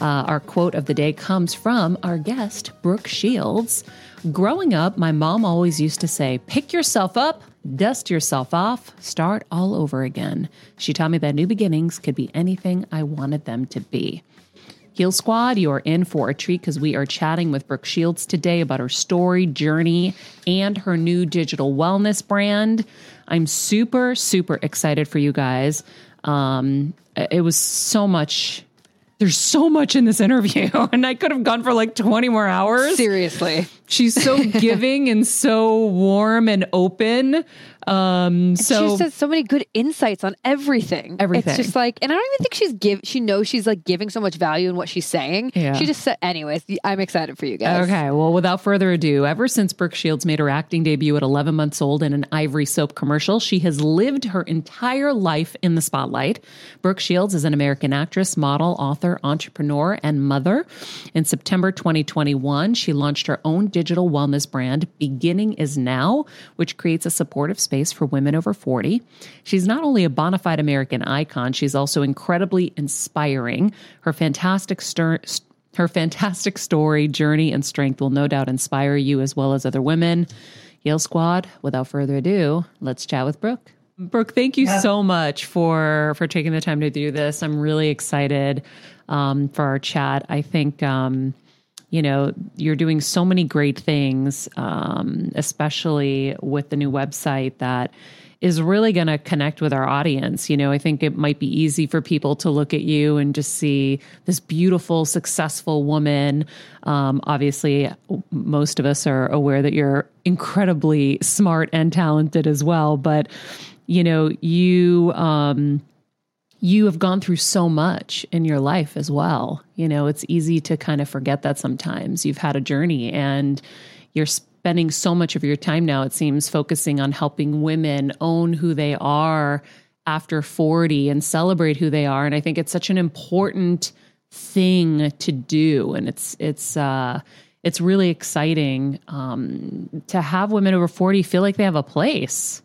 Uh, our quote of the day comes from our guest, Brooke Shields. Growing up, my mom always used to say, pick yourself up, dust yourself off, start all over again. She taught me that new beginnings could be anything I wanted them to be. Heal Squad, you are in for a treat because we are chatting with Brooke Shields today about her story, journey, and her new digital wellness brand. I'm super, super excited for you guys. Um, it was so much there's so much in this interview and I could have gone for like 20 more hours. Seriously. She's so giving and so warm and open. Um, so she says so many good insights on everything. Everything. It's just like, and I don't even think she's give. She knows she's like giving so much value in what she's saying. Yeah. She just said, anyways. I'm excited for you guys. Okay. Well, without further ado, ever since Brooke Shields made her acting debut at 11 months old in an Ivory soap commercial, she has lived her entire life in the spotlight. Brooke Shields is an American actress, model, author, entrepreneur, and mother. In September 2021, she launched her own digital wellness brand, Beginning is Now, which creates a supportive space for women over 40. She's not only a bona fide American icon, she's also incredibly inspiring. Her fantastic stir- her fantastic story, journey, and strength will no doubt inspire you as well as other women. Heal Squad, without further ado, let's chat with Brooke. Brooke, thank you yeah. so much for for taking the time to do this. I'm really excited um, for our chat. I think um, you know, you're doing so many great things, um, especially with the new website that is really going to connect with our audience. You know, I think it might be easy for people to look at you and just see this beautiful, successful woman. Um, obviously, most of us are aware that you're incredibly smart and talented as well. But, you know, you, um, you have gone through so much in your life as well. You know, it's easy to kind of forget that sometimes. You've had a journey and you're spending so much of your time now, it seems, focusing on helping women own who they are after 40 and celebrate who they are. And I think it's such an important thing to do. And it's, it's, uh, it's really exciting um, to have women over 40 feel like they have a place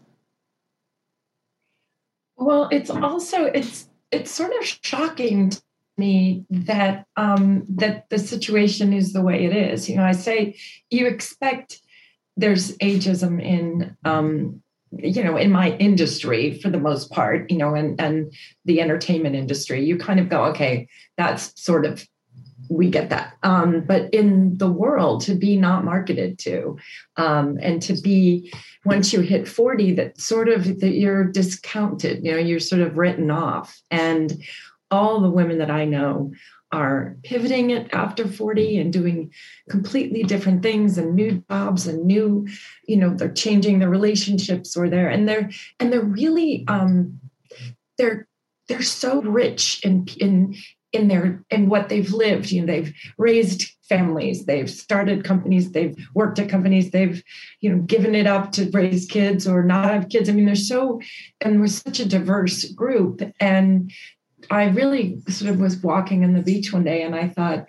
well, it's also it's it's sort of shocking to me that um, that the situation is the way it is. You know, I say you expect there's ageism in um, you know in my industry for the most part you know and and the entertainment industry you kind of go okay that's sort of we get that. Um, but in the world, to be not marketed to, um, and to be once you hit 40, that sort of that you're discounted, you know, you're sort of written off. And all the women that I know are pivoting it after 40 and doing completely different things and new jobs and new, you know, they're changing their relationships or they're and they're and they're really um they're they're so rich in in in their in what they've lived you know they've raised families they've started companies they've worked at companies they've you know given it up to raise kids or not have kids i mean there's so and we're such a diverse group and i really sort of was walking in the beach one day and i thought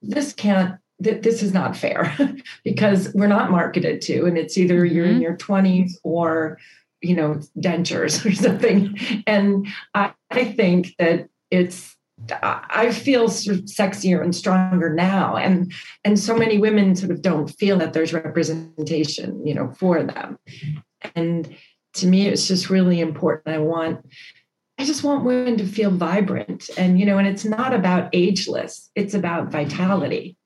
this can't this is not fair because we're not marketed to and it's either mm-hmm. you're in mm-hmm. your 20s or you know dentures or something and i, I think that it's I feel sort of sexier and stronger now, and and so many women sort of don't feel that there's representation, you know, for them. And to me, it's just really important. I want, I just want women to feel vibrant, and you know, and it's not about ageless; it's about vitality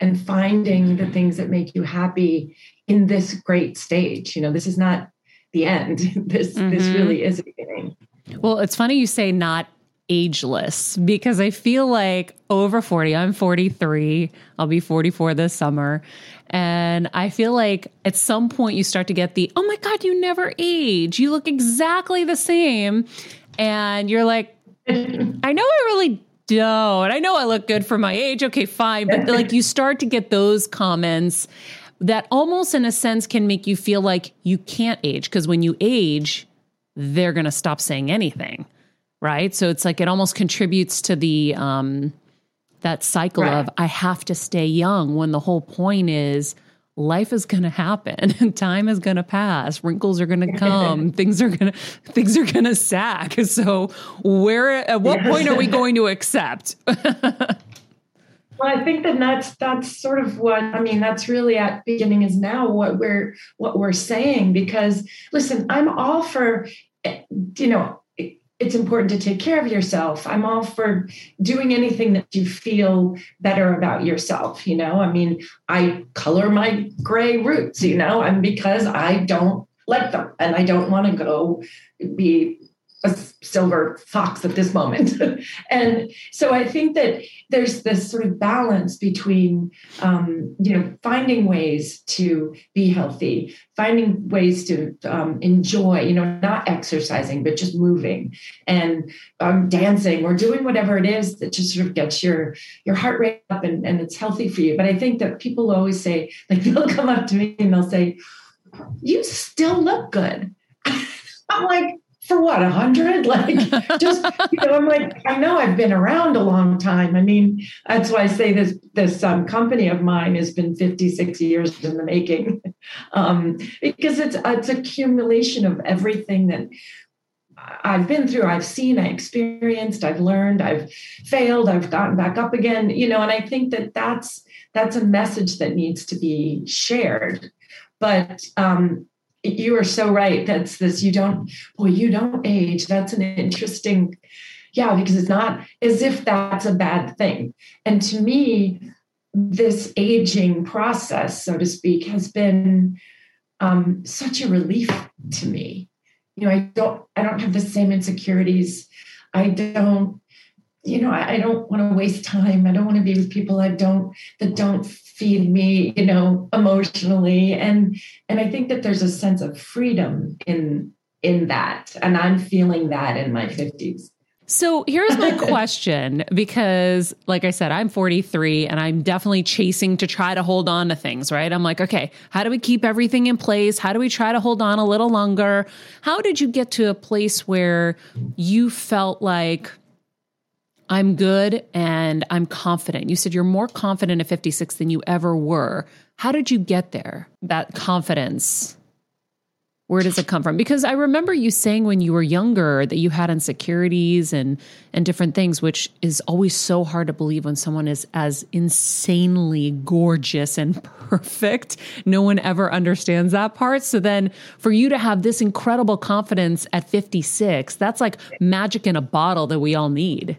and finding the things that make you happy in this great stage. You know, this is not the end. This mm-hmm. this really is a beginning. Well, it's funny you say not ageless because I feel like over 40, I'm 43, I'll be 44 this summer. And I feel like at some point you start to get the, oh my God, you never age. You look exactly the same. And you're like, I know I really don't. I know I look good for my age. Okay, fine. But like you start to get those comments that almost in a sense can make you feel like you can't age because when you age, they're going to stop saying anything right? So it's like it almost contributes to the um, that cycle right. of I have to stay young when the whole point is life is going to happen time is going to pass wrinkles are going to come things are going to things are going to sack so where at what point are we going to accept Well, I think that that's that's sort of what I mean. That's really at beginning is now what we're what we're saying because listen, I'm all for eh, you know it's important to take care of yourself. I'm all for doing anything that you feel better about yourself. You know, I mean, I color my gray roots, you know, and because I don't like them and I don't want to go be a silver fox at this moment. and so I think that there's this sort of balance between, um, you know, finding ways to be healthy, finding ways to um, enjoy, you know, not exercising, but just moving and um, dancing or doing whatever it is that just sort of gets your, your heart rate up and, and it's healthy for you. But I think that people always say, like, they'll come up to me and they'll say, you still look good. I'm like, for what a hundred? Like just you know i'm like i know i've been around a long time. I mean that's why i say this this um, company of mine has been 56 years in the making. Um, because it's it's accumulation of everything that I've been through, I've seen, I experienced, I've learned, I've failed, I've gotten back up again, you know, and I think that that's that's a message that needs to be shared. But um, you are so right. That's this, you don't, boy, you don't age. That's an interesting, yeah, because it's not as if that's a bad thing. And to me, this aging process, so to speak, has been um, such a relief to me. You know, I don't, I don't have the same insecurities. I don't, you know, I, I don't want to waste time. I don't want to be with people I don't that don't feed me you know emotionally and and i think that there's a sense of freedom in in that and i'm feeling that in my 50s so here's my question because, like I said, I'm 43 and I'm definitely chasing to try to hold on to things, right? I'm like, okay, how do we keep everything in place? How do we try to hold on a little longer? How did you get to a place where you felt like, I'm good and I'm confident. You said you're more confident at 56 than you ever were. How did you get there? That confidence. Where does it come from? Because I remember you saying when you were younger that you had insecurities and and different things, which is always so hard to believe when someone is as insanely gorgeous and perfect. No one ever understands that part. So then for you to have this incredible confidence at 56, that's like magic in a bottle that we all need.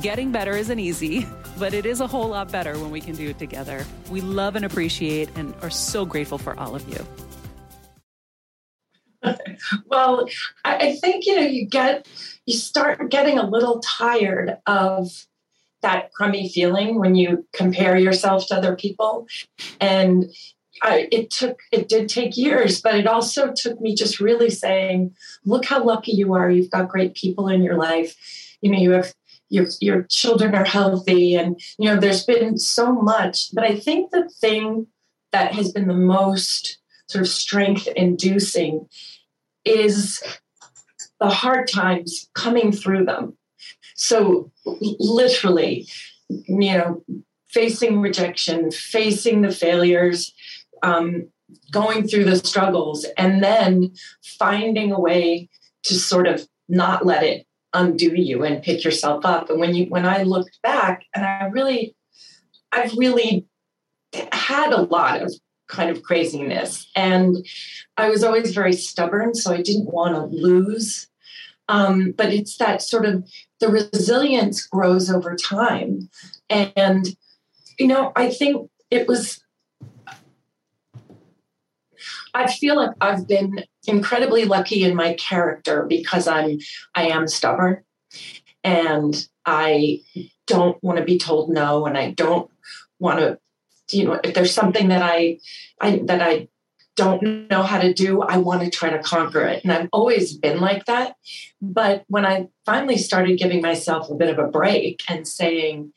Getting better isn't easy, but it is a whole lot better when we can do it together. We love and appreciate and are so grateful for all of you. well, I think, you know, you get, you start getting a little tired of that crummy feeling when you compare yourself to other people. And I, it took, it did take years, but it also took me just really saying, look how lucky you are. You've got great people in your life. You know, you have your your children are healthy and you know there's been so much. But i think the thing that has been the most sort of strength inducing is the hard times coming through them. So literally you know facing rejection facing the failures um, going through the struggles and then finding a way to sort of not let it undo you and pick yourself up. And when you when I looked back and I really I've really had a lot of kind of craziness and I was always very stubborn so I didn't want to lose. Um, but it's that sort of the resilience grows over time. And you know, I think it was I feel like I've been incredibly lucky in my character because I'm I am stubborn and I don't want to be told no and I don't want to you know if there's something that I I that I don't know how to do, I want to try to conquer it. And I've always been like that. But when I finally started giving myself a bit of a break and saying,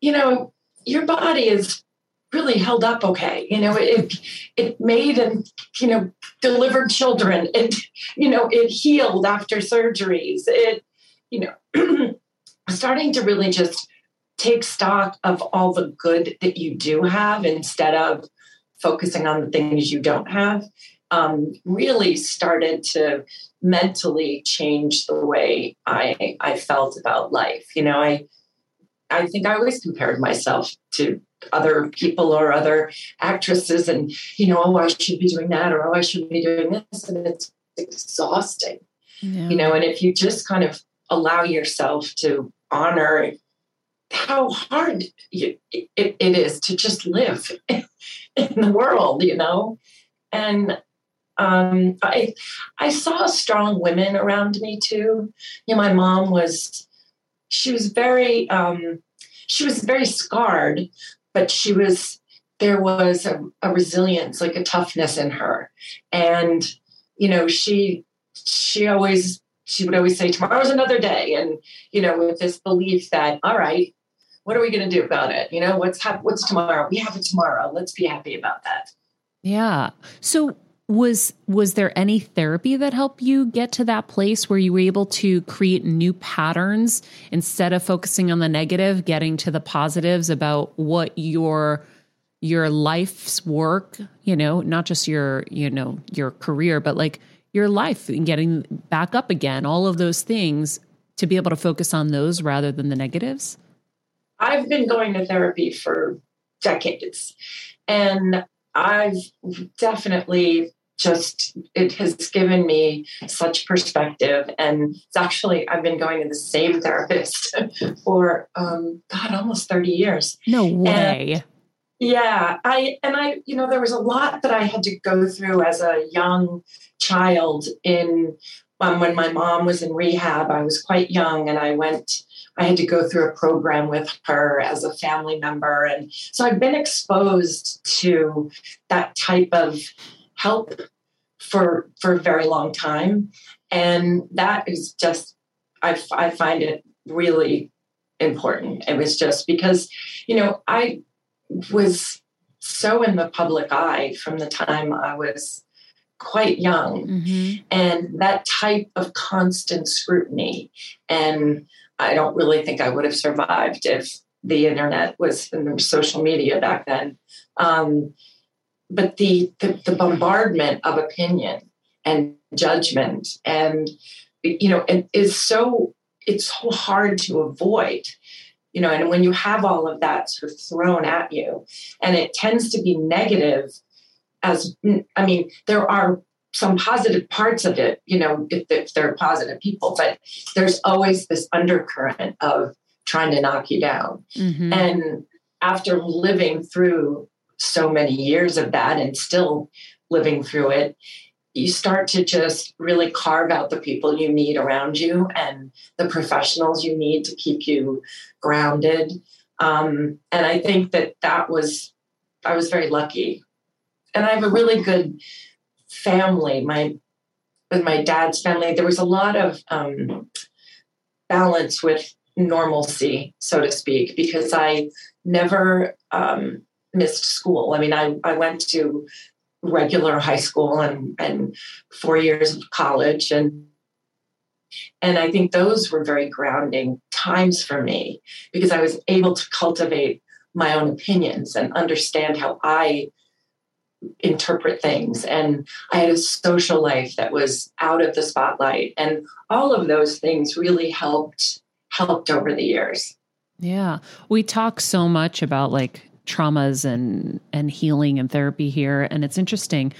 you know, your body is really held up okay. You know, it it made and you know delivered children. It you know it healed after surgeries. It you know starting to really just take stock of all the good that you do have instead of focusing on the things you don't have. Um, really started to mentally change the way I I felt about life. You know, I I think I always compared myself to other people or other actresses and you know oh i should be doing that or oh i should be doing this and it's exhausting yeah. you know and if you just kind of allow yourself to honor how hard you, it, it is to just live in the world you know and um, I I saw strong women around me too. You know, my mom was she was very um, she was very scarred, but she was there was a, a resilience, like a toughness in her, and you know she she always she would always say tomorrow's another day. And you know with this belief that all right what are we going to do about it? You know what's hap- what's tomorrow? We have it tomorrow. Let's be happy about that. Yeah. So was was there any therapy that helped you get to that place where you were able to create new patterns instead of focusing on the negative getting to the positives about what your your life's work you know not just your you know your career but like your life and getting back up again all of those things to be able to focus on those rather than the negatives? I've been going to therapy for decades. And I've definitely just it has given me such perspective and it's actually i've been going to the same therapist for um god almost 30 years. No way. And yeah i and i you know there was a lot that i had to go through as a young child in um, when my mom was in rehab i was quite young and i went I had to go through a program with her as a family member. And so I've been exposed to that type of help for for a very long time. And that is just I, I find it really important. It was just because, you know, I was so in the public eye from the time I was quite young. Mm-hmm. And that type of constant scrutiny. And I don't really think I would have survived if the internet was and social media back then. Um, but the, the, the bombardment of opinion and judgment and you know it is so it's so hard to avoid you know and when you have all of that sort of thrown at you and it tends to be negative as i mean there are some positive parts of it you know if, if they're positive people but there's always this undercurrent of trying to knock you down mm-hmm. and after living through so many years of that and still living through it you start to just really carve out the people you need around you and the professionals you need to keep you grounded. Um, and I think that that was, I was very lucky. And I have a really good family. My, with my dad's family, there was a lot of um, balance with normalcy, so to speak, because I never um, missed school. I mean, I, I went to regular high school and, and four years of college and and I think those were very grounding times for me because I was able to cultivate my own opinions and understand how I interpret things. And I had a social life that was out of the spotlight. And all of those things really helped helped over the years. Yeah. We talk so much about like traumas and and healing and therapy here and it's interesting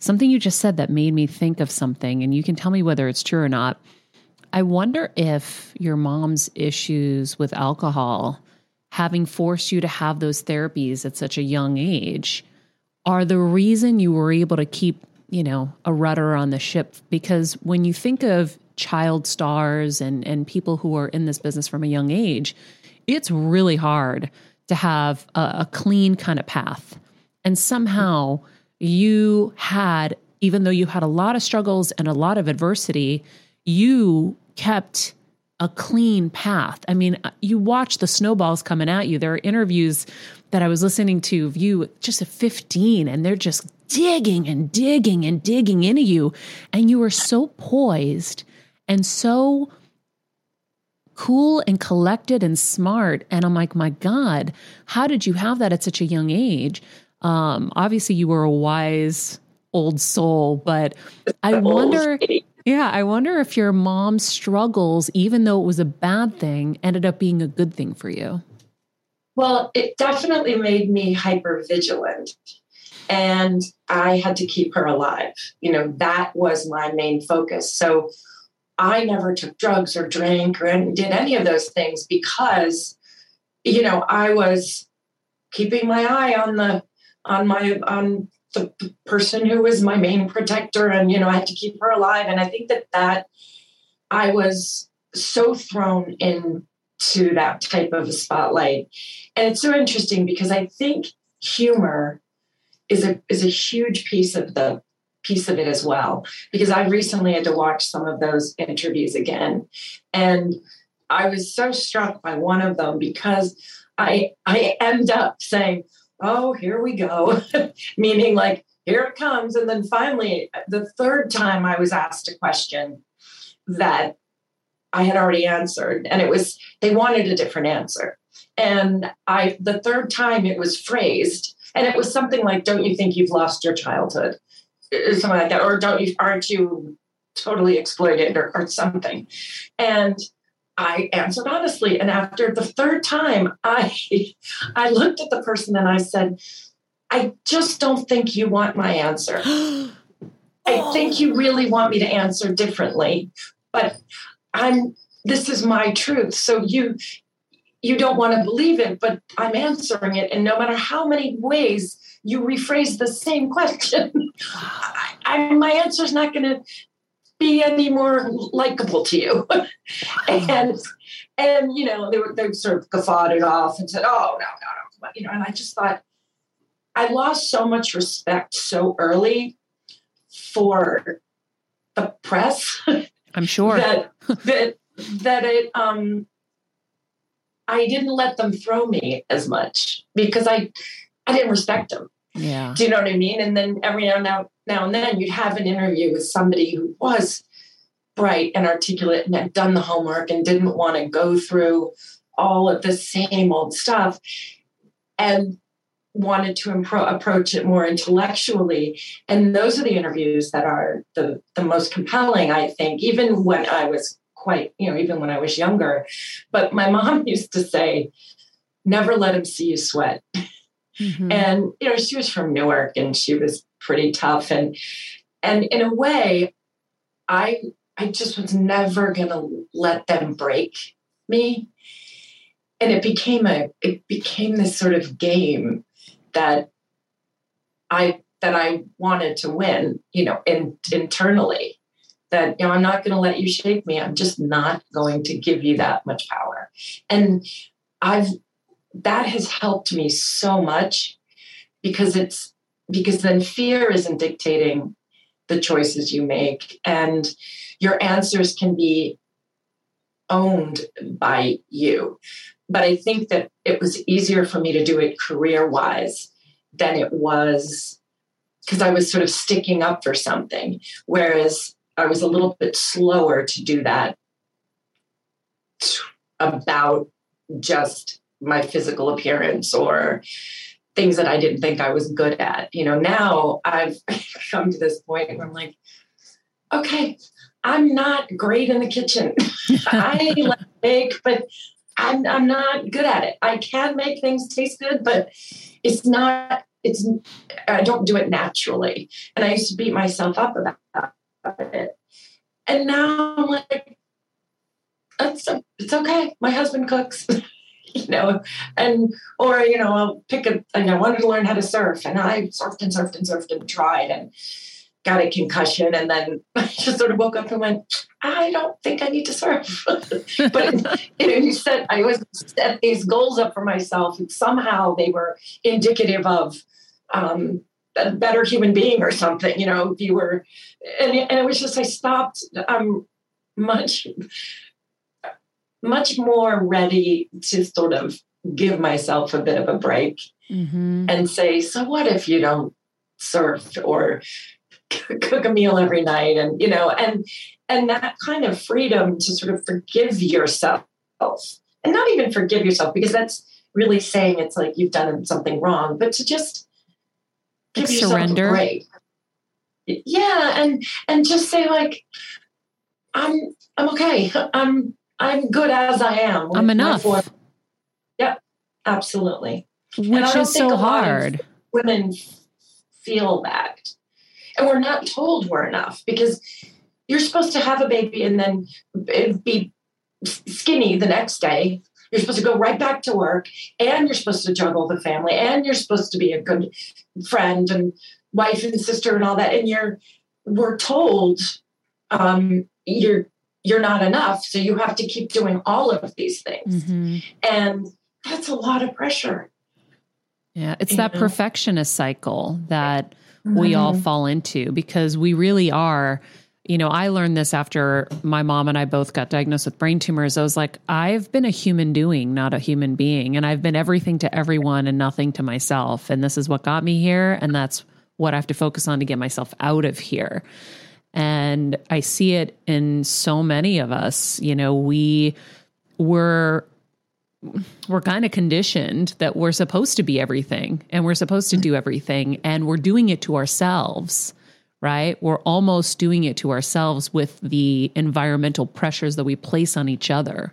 something you just said that made me think of something and you can tell me whether it's true or not i wonder if your mom's issues with alcohol having forced you to have those therapies at such a young age are the reason you were able to keep you know a rudder on the ship because when you think of child stars and and people who are in this business from a young age it's really hard to have a, a clean kind of path. And somehow you had, even though you had a lot of struggles and a lot of adversity, you kept a clean path. I mean, you watch the snowballs coming at you. There are interviews that I was listening to of you just at 15, and they're just digging and digging and digging into you. And you were so poised and so cool and collected and smart. And I'm like, my God, how did you have that at such a young age? Um, obviously, you were a wise old soul, but I wonder. Yeah, I wonder if your mom's struggles, even though it was a bad thing, ended up being a good thing for you. Well, it definitely made me hyper vigilant. And I had to keep her alive. You know, that was my main focus. So I never took drugs or drank or did any of those things because, you know, I was keeping my eye on the on my on the person who was my main protector, and you know, I had to keep her alive. And I think that that I was so thrown into that type of a spotlight, and it's so interesting because I think humor is a is a huge piece of the piece of it as well. Because I recently had to watch some of those interviews again. And I was so struck by one of them because I I end up saying oh here we go. Meaning like here it comes. And then finally the third time I was asked a question that I had already answered and it was they wanted a different answer. And I the third time it was phrased and it was something like don't you think you've lost your childhood? Or something like that, or don't you aren't you totally exploited or, or something? And I answered honestly. And after the third time, I I looked at the person and I said, I just don't think you want my answer. I think you really want me to answer differently, but I'm this is my truth. So you you don't want to believe it, but I'm answering it. And no matter how many ways you rephrase the same question, I, I, my answer is not going to be any more likable to you. and and you know, they were they sort of guffawed it off and said, "Oh no, no, no," you know. And I just thought I lost so much respect so early for the press. I'm sure that that that it um I didn't let them throw me as much because I I didn't respect them. Yeah. Do you know what I mean? And then every now and now, now and then you'd have an interview with somebody who was bright and articulate and had done the homework and didn't want to go through all of the same old stuff and wanted to impro- approach it more intellectually. And those are the interviews that are the the most compelling i think even when i was quite you know even when i was younger. But my mom used to say never let him see you sweat. Mhm. and you know she was from newark and she was pretty tough. And and in a way i i just was never going to let them break me. And it became a it became this sort of game that i that i wanted to win you know in, internally. That you know i'm not going to let you shake me. I'm just not going to give you that much power. And i've that has helped me so much because it's because then fear isn't dictating the choices you make and your answers can be owned by you. But i think that it was easier for me to do it career wise than it was because i was sort of sticking up for something whereas i was a little bit slower to do that about just my physical appearance or things that I didn't think I was good at. You know, now I've come to this point where I'm like, okay, I'm not great in the kitchen. I like bake, but I'm I'm not good at it. I can make things taste good, but it's not. It's I don't do it naturally, and I used to beat myself up about it. And now I'm like, it's it's okay. My husband cooks. you know, and or you know, I'll pick a. And I wanted to learn how to surf, and I surfed and surfed and surfed and tried, and got a concussion, and then I just sort of woke up and went, I don't think I need to surf. but you know, you said I always set these goals up for myself, and somehow they were indicative of. Um, a better human being or something, you know, if you were, and, and it was just, I stopped, um, much much more ready to sort of give myself a bit of a break Mhm. and say, so what if you don't surf or cook a meal every night and you know and and that kind of freedom to sort of forgive yourself and not even forgive yourself because that's really saying it's like you've done something wrong but to just give Like yourself surrender. a break yeah and and just say like i'm i'm okay i'm i'm good as i am I'm enough, yep absolutely which I don't is think so a lot of- hard. women feel that. And we're not told we're enough because you're supposed to have a baby and then be skinny the next day. You're supposed to go right back to work and you're supposed to juggle the family and you're supposed to be a good friend and wife and sister and all that. And you're, we're told um, you're, you're not enough. So you have to keep doing all of these things. Mhm. And that's a lot of pressure. Yeah, it's You that know? perfectionist cycle that we all fall into because we really are. You know, I learned this after my mom and I both got diagnosed with brain tumors. I was like, I've been a human doing, not a human being. And I've been everything to everyone and nothing to myself. And this is what got me here. And that's what I have to focus on to get myself out of here. And I see it in so many of us. You know, we were we're kind of conditioned that we're supposed to be everything and we're supposed to do everything and we're doing it to ourselves right we're almost doing it to ourselves with the environmental pressures that we place on each other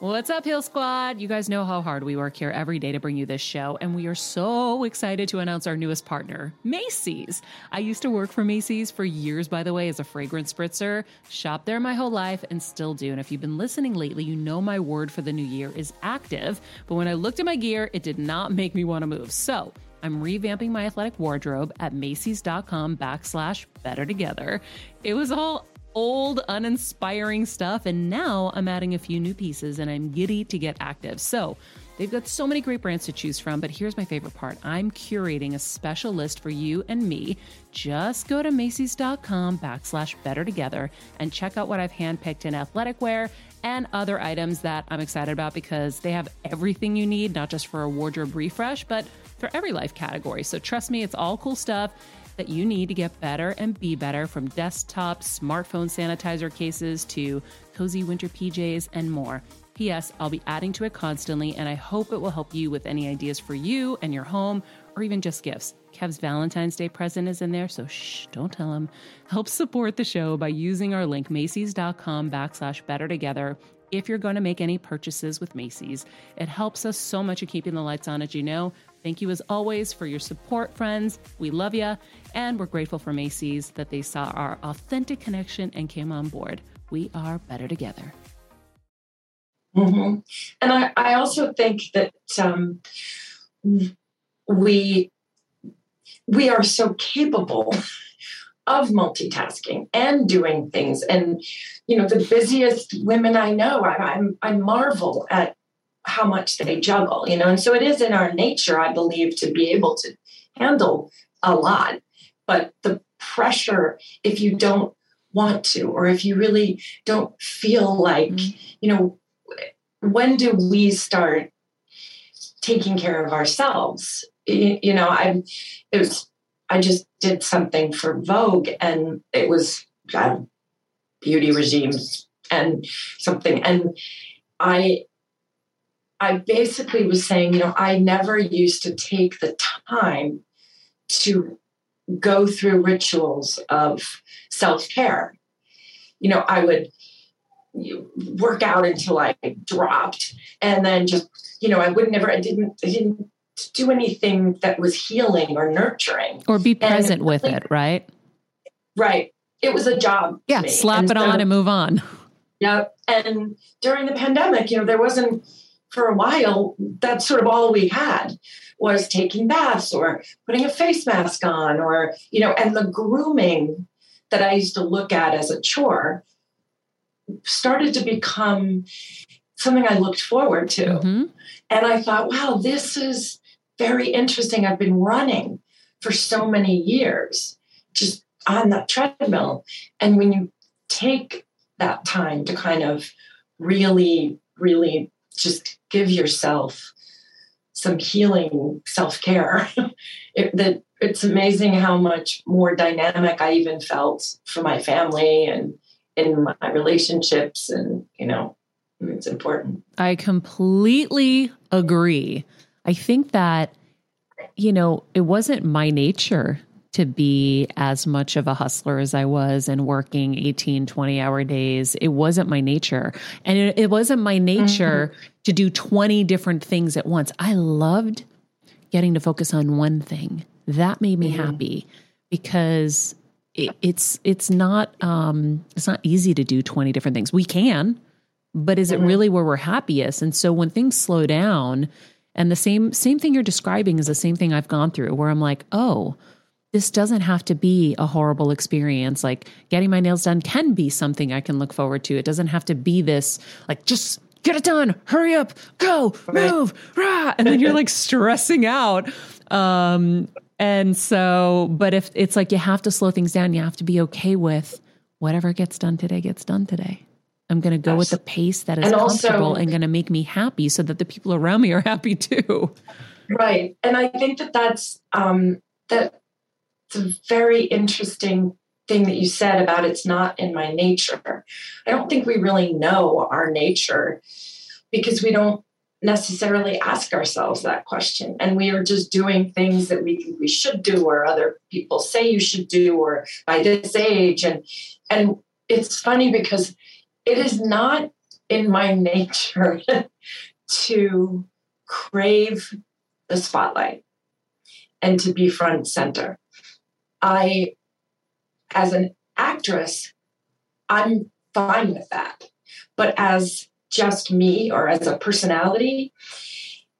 What's up, Heal Squad? You guys know how hard we work here every day to bring you this show, and we are so excited to announce our newest partner, Macy's. I used to work for Macy's for years, by the way, as a fragrance spritzer. Shopped there my whole life and still do. And if you've been listening lately, you know my word for the new year is active. But when I looked at my gear, it did not make me want to move. So I'm revamping my athletic wardrobe at Macy's.com backslash better together. It was all old, uninspiring stuff. And now I'm adding a few new pieces and I'm giddy to get active. So they've got so many great brands to choose from. But here's my favorite part I'm curating a special list for you and me. Just go to Macy's.com backslash better together and check out what I've handpicked in athletic wear and other items that I'm excited about because they have everything you need, not just for a wardrobe refresh, but for every life category. So trust me, it's all cool stuff that you need to get better and be better from desktop, smartphone sanitizer cases to cozy winter PJs and more. P.S. I'll be adding to it constantly, and I hope it will help you with any ideas for you and your home or even just gifts. Kev's Valentine's Day present is in there, so shh, don't tell him. Help support the show by using our link, Macy's.com backslash better together. If you're going to make any purchases with Macy's, it helps us so much in keeping the lights on, as you know. Thank you as always for your support, friends. We love you. And we're grateful for Macy's that they saw our authentic connection and came on board. We are better together. Mm-hmm. And I, I, also think that um, we we are so capable of multitasking and doing things. And you know, the busiest women I know, I, I, I marvel at how much they juggle. You know, and so it is in our nature, I believe, to be able to handle a lot but the pressure if you don't want to or if you really don't feel like mm-hmm. you know when do we start taking care of ourselves you, you know i it was i just did something for vogue and it was uh, beauty regimes and something and i i basically was saying you know i never used to take the time to go through rituals of self care. You know, I would work out until I dropped, and then just you know, I would never, I didn't, I didn't do anything that was healing or nurturing, or be present with it, right? Right. It was a job. Yeah, slap and it so, on and move on. Yeah, and during the pandemic, you know, there wasn't for a while. That's sort of all we had was taking baths or putting a face mask on or, you know, and the grooming that I used to look at as a chore started to become something I looked forward to. Mm-hmm. And I thought, wow, this is very interesting. I've been running for so many years, just on that treadmill. And when you take that time to kind of really, really just give yourself some healing self care. it, that it's amazing how much more dynamic I even felt for my family and in my relationships, and you know, it's important. I completely agree. I think that you know it wasn't my nature to be as much of a hustler as I was and working 18, 20 hour days. It wasn't my nature. And it, it wasn't my nature mm-hmm. to do 20 different things at once. I loved getting to focus on one thing. That made me mm-hmm. happy because it, it's it's not um it's not easy to do 20 different things. We can, but is mm-hmm. it really where we're happiest? And so when things slow down, and the same same thing you're describing is the same thing I've gone through where I'm like, "Oh, this doesn't have to be a horrible experience. Like getting my nails done can be something I can look forward to. It doesn't have to be this, like, just get it done, hurry up, go, move, rah. And then you're like stressing out. Um, And so, but if it's like you have to slow things down, you have to be okay with whatever gets done today gets done today. I'm going to go with the pace that is And comfortable also- and going to make me happy so that the people around me are happy too. Right. And I think that that's um, that it's a very interesting thing that you said about it's not in my nature. I don't think we really know our nature because we don't necessarily ask ourselves that question. And we are just doing things that we think we should do or other people say you should do or by this age. And and it's funny because it is not in my nature to crave the spotlight and to be front and center. I, as an actress, I'm fine with that. But as just me or as a personality,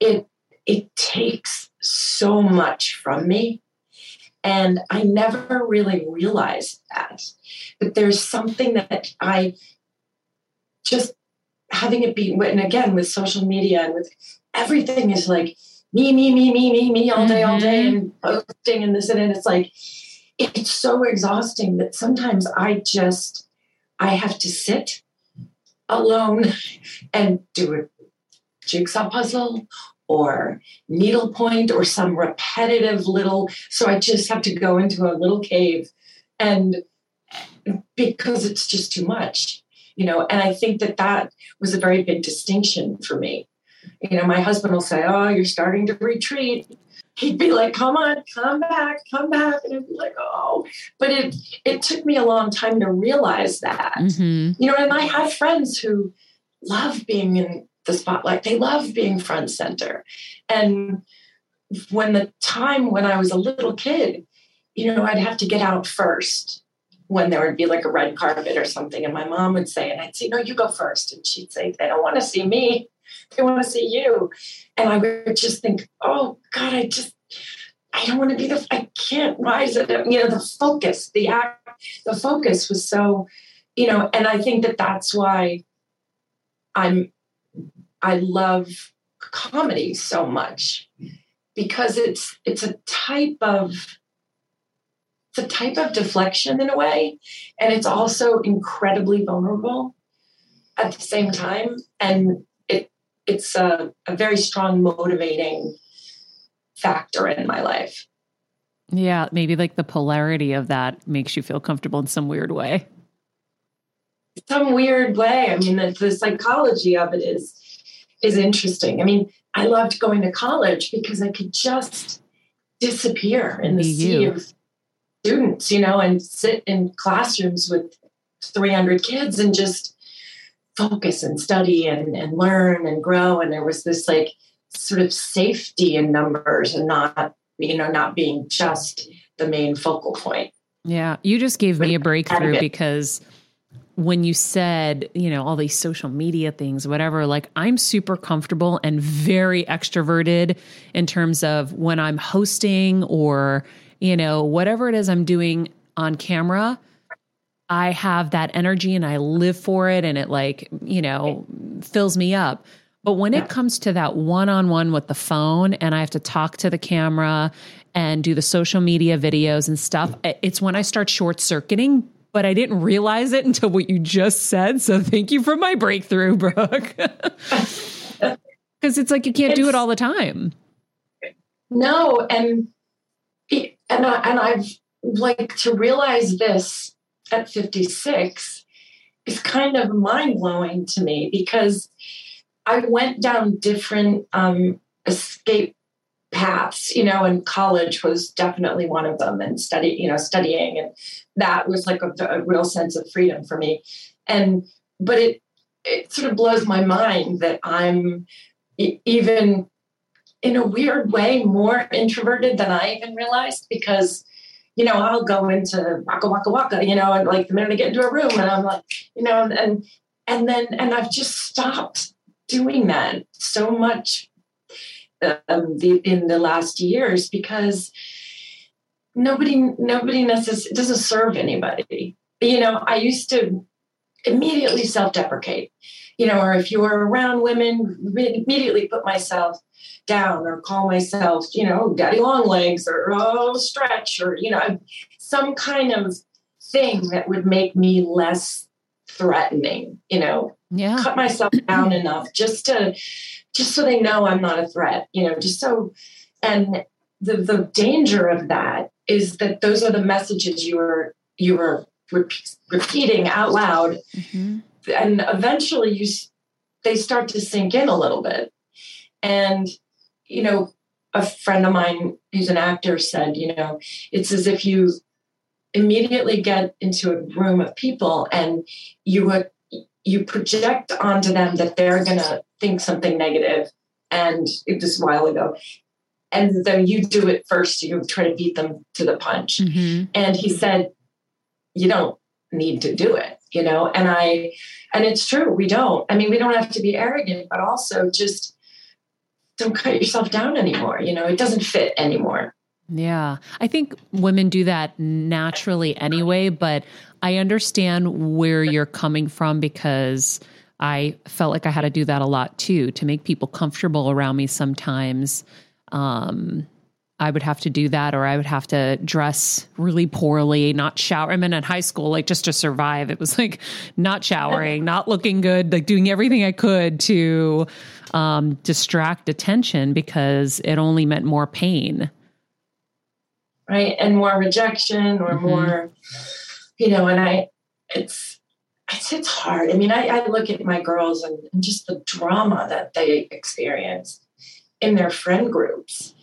it it takes so much from me. And I never really realized that. But there's something that I just having it be and again with social media and with everything is like me, me, me, me, me, me all day, all day, mm-hmm. and posting and this and that. It's like it's so exhausting that sometimes I just I have to sit alone and do a jigsaw puzzle or needlepoint or some repetitive little. So I just have to go into a little cave and because it's just too much, you know. And I think that that was a very big distinction for me. You know, my husband will say, "Oh, you're starting to retreat." He'd be like, "Come on, come back, come back," and I'd be like, "Oh." But it it took me a long time to realize that. Mm-hmm. You know, and I have friends who love being in the spotlight. They love being front center. And when the time when I was a little kid, you know, I'd have to get out first when there would be like a red carpet or something. And my mom would say, and I'd say, no, you go first. And she'd say, they don't want to see me. They want to see you. And I would just think, oh God, I just, I don't want to be the, I can't, why is it, you know, the focus, the act, the focus was so, you know, and I think that that's why I'm, I love comedy so much because it's, it's a type of, it's a type of deflection in a way, and it's also incredibly vulnerable at the same time. And it it's a, a very strong motivating factor in my life. Yeah, maybe like the polarity of that makes you feel comfortable in some weird way. Some weird way. I mean, the, the psychology of it is is interesting. I mean, I loved going to college because I could just disappear in the Be sea you. of students, you know, and sit in classrooms with 300 kids and just focus and study and, and learn and grow. And there was this like sort of safety in numbers and not, you know, not being just the main focal point. Yeah, you just gave me a breakthrough because when you said, you know, all these social media things, whatever, like I'm super comfortable and very extroverted in terms of when I'm hosting or, you know, whatever it is I'm doing on camera. I have that energy and I live for it and it like, you know, fills me up. But when it comes to that one on one with the phone and I have to talk to the camera and do the social media videos and stuff, it's when I start short circuiting. But I didn't realize it until what you just said. So thank you for my breakthrough, Brooke. Because it's like you can't do it all the time. No, and and I, and I've like to realize this at 56 is kind of mind blowing to me because I went down different um, escape paths, you know, and college was definitely one of them, and study, you know, studying, and that was like a, a real sense of freedom for me. And but it it sort of blows my mind that I'm even in a weird way more introverted than I even realized because you know I'll go into waka waka waka you know and like the minute I get into a room and I'm like you know and and then and I've just stopped doing that so much um, the, in the last years because nobody nobody necessarily doesn't serve anybody. You know I used to immediately self-deprecate you know or if you're around women immediately put myself down or call myself you know daddy long legs or oh stretch or you know some kind of thing that would make me less threatening you know yeah cut myself down enough just to just so they know i'm not a threat you know just so and the the danger of that is that those are the messages you were you were repeating out loud mm-hmm. And eventually you they start to sink in a little bit. And you know a friend of mine who's an actor said you know it's as if you immediately get into a room of people and you you project onto them that they're going to think something negative. And it was a while ago. And then you do it first you try to beat them to the punch. Mm-hmm. and he said you don't need to do it you know? And i and it's true we don't. I mean we don't have to be arrogant but also just don't cut yourself down anymore you know? It doesn't fit anymore. Yeah. I think women do that naturally anyway but i understand where you're coming from because i felt like i had to do that a lot too to make people comfortable around me sometimes. Um I would have to do that, or I would have to dress really poorly, not shower. I mean, in high school, like just to survive, it was like not showering, not looking good, like doing everything I could to um, distract attention because it only meant more pain. Right. And more rejection or mm-hmm. more, you know, and I, it's, it's, it's hard. I mean, I, I look at my girls and, and just the drama that they experience in their friend groups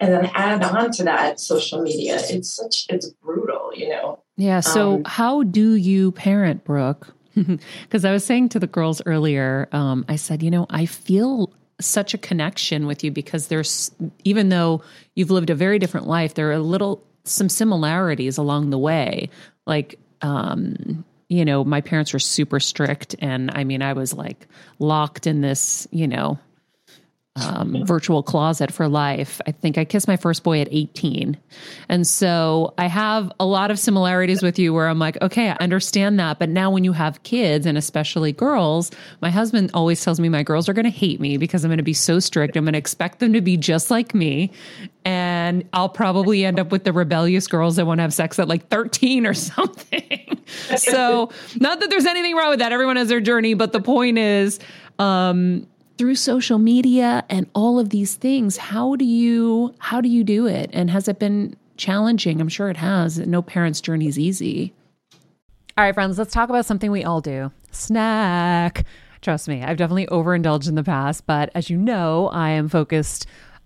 and then add on to that social media. It's such it's brutal you know? Yeah so um, how do you parent brooke? Because i was saying to the girls earlier um, i said you know i feel such a connection with you because there's even though you've lived a very different life there are a little some similarities along the way. Like um you know my parents were super strict and i mean i was like locked in this you know um, virtual closet for life. I think I kissed my first boy at 18. And so I have a lot of similarities with you where I'm like, okay, I understand that. But now when you have kids and especially girls, my husband always tells me my girls are going to hate me because I'm going to be so strict. I'm going to expect them to be just like me. And I'll probably end up with the rebellious girls that want to have sex at like 13 or something. so, not that there's anything wrong with that. Everyone has their journey. But the point is, um, through social media and all of these things how do you how do you do it? And has it been challenging? I'm sure it has. No parent's journey is easy. All right friends let's talk about something we all do. Snack. Trust me i've definitely overindulged in the past but as you know i am focused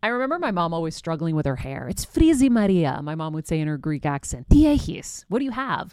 I remember my mom always struggling with her hair. It's frizzy Maria, my mom would say in her Greek accent. Diehis, what do you have?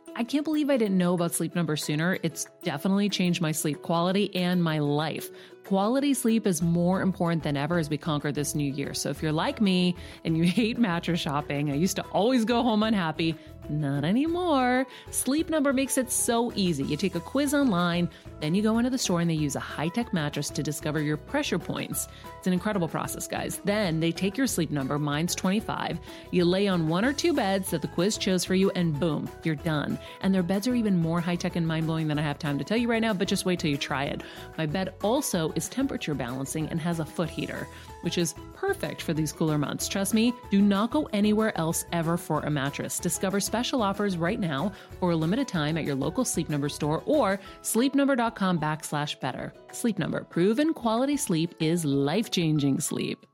I can't believe I didn't know about Sleep Number sooner. It's definitely changed my sleep quality and my life. Quality sleep is more important than ever as we conquer this new year. So if you're like me and you hate mattress shopping, I used to always go home unhappy. Not anymore. Sleep Number makes it so easy. You take a quiz online, then you go into the store and they use a high tech mattress to discover your pressure points. It's an incredible process, guys. Then they take your sleep number, mine's 25. You lay on one or two beds that the quiz chose for you, and boom, you're done. And their beds are even more high tech and mind blowing than I have time to tell you right now, but just wait till you try it. My bed also is temperature balancing and has a foot heater, which is perfect for these cooler months. Trust me, do not go anywhere else ever for a mattress. Discover special offers right now for a limited time at your local Sleep Number store or sleepnumber.com backslash better. Sleep Number, proven quality sleep is life changing sleep.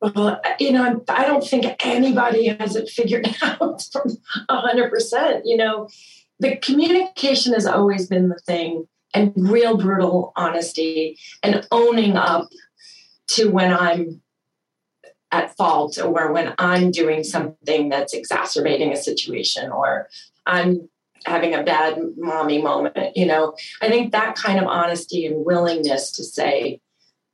Well, you know, I don't think anybody has it figured out from 100%. You know, the communication has always been the thing, and real brutal honesty and owning up to when I'm at fault or when I'm doing something that's exacerbating a situation or I'm having a bad mommy moment. You know, I think that kind of honesty and willingness to say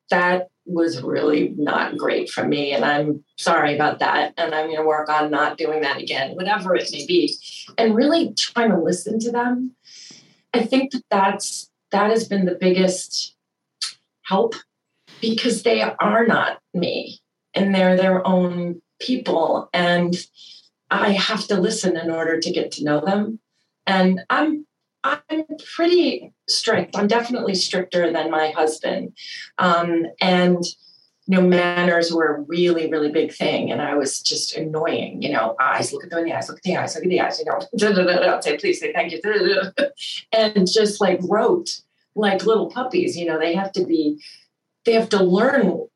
that was really not great for me and I'm sorry about that and I'm going to work on not doing that again, whatever it may be. And really trying to listen to them. I think that that's that has been the biggest help because they are not me and they're their own people and I have to listen in order to get to know them. And I'm I'm pretty strict. I'm definitely stricter than my husband. Um, and you know, manners were a really, really big thing. And I was just annoying, you know, eyes, look at them in the eyes, look at the eyes, look at the eyes, you know, say, please say thank you. and just like wrote like little puppies, you know, they have to be, they have to learn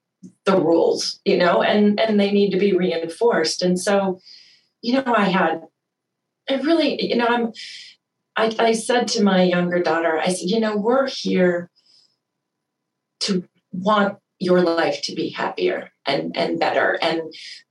the rules, you know, and, and they need to be reinforced. And so, you know, I had, I really, you know, I'm, I, I said to my younger daughter, I said, you know, we're here to want your life to be happier and, and better. And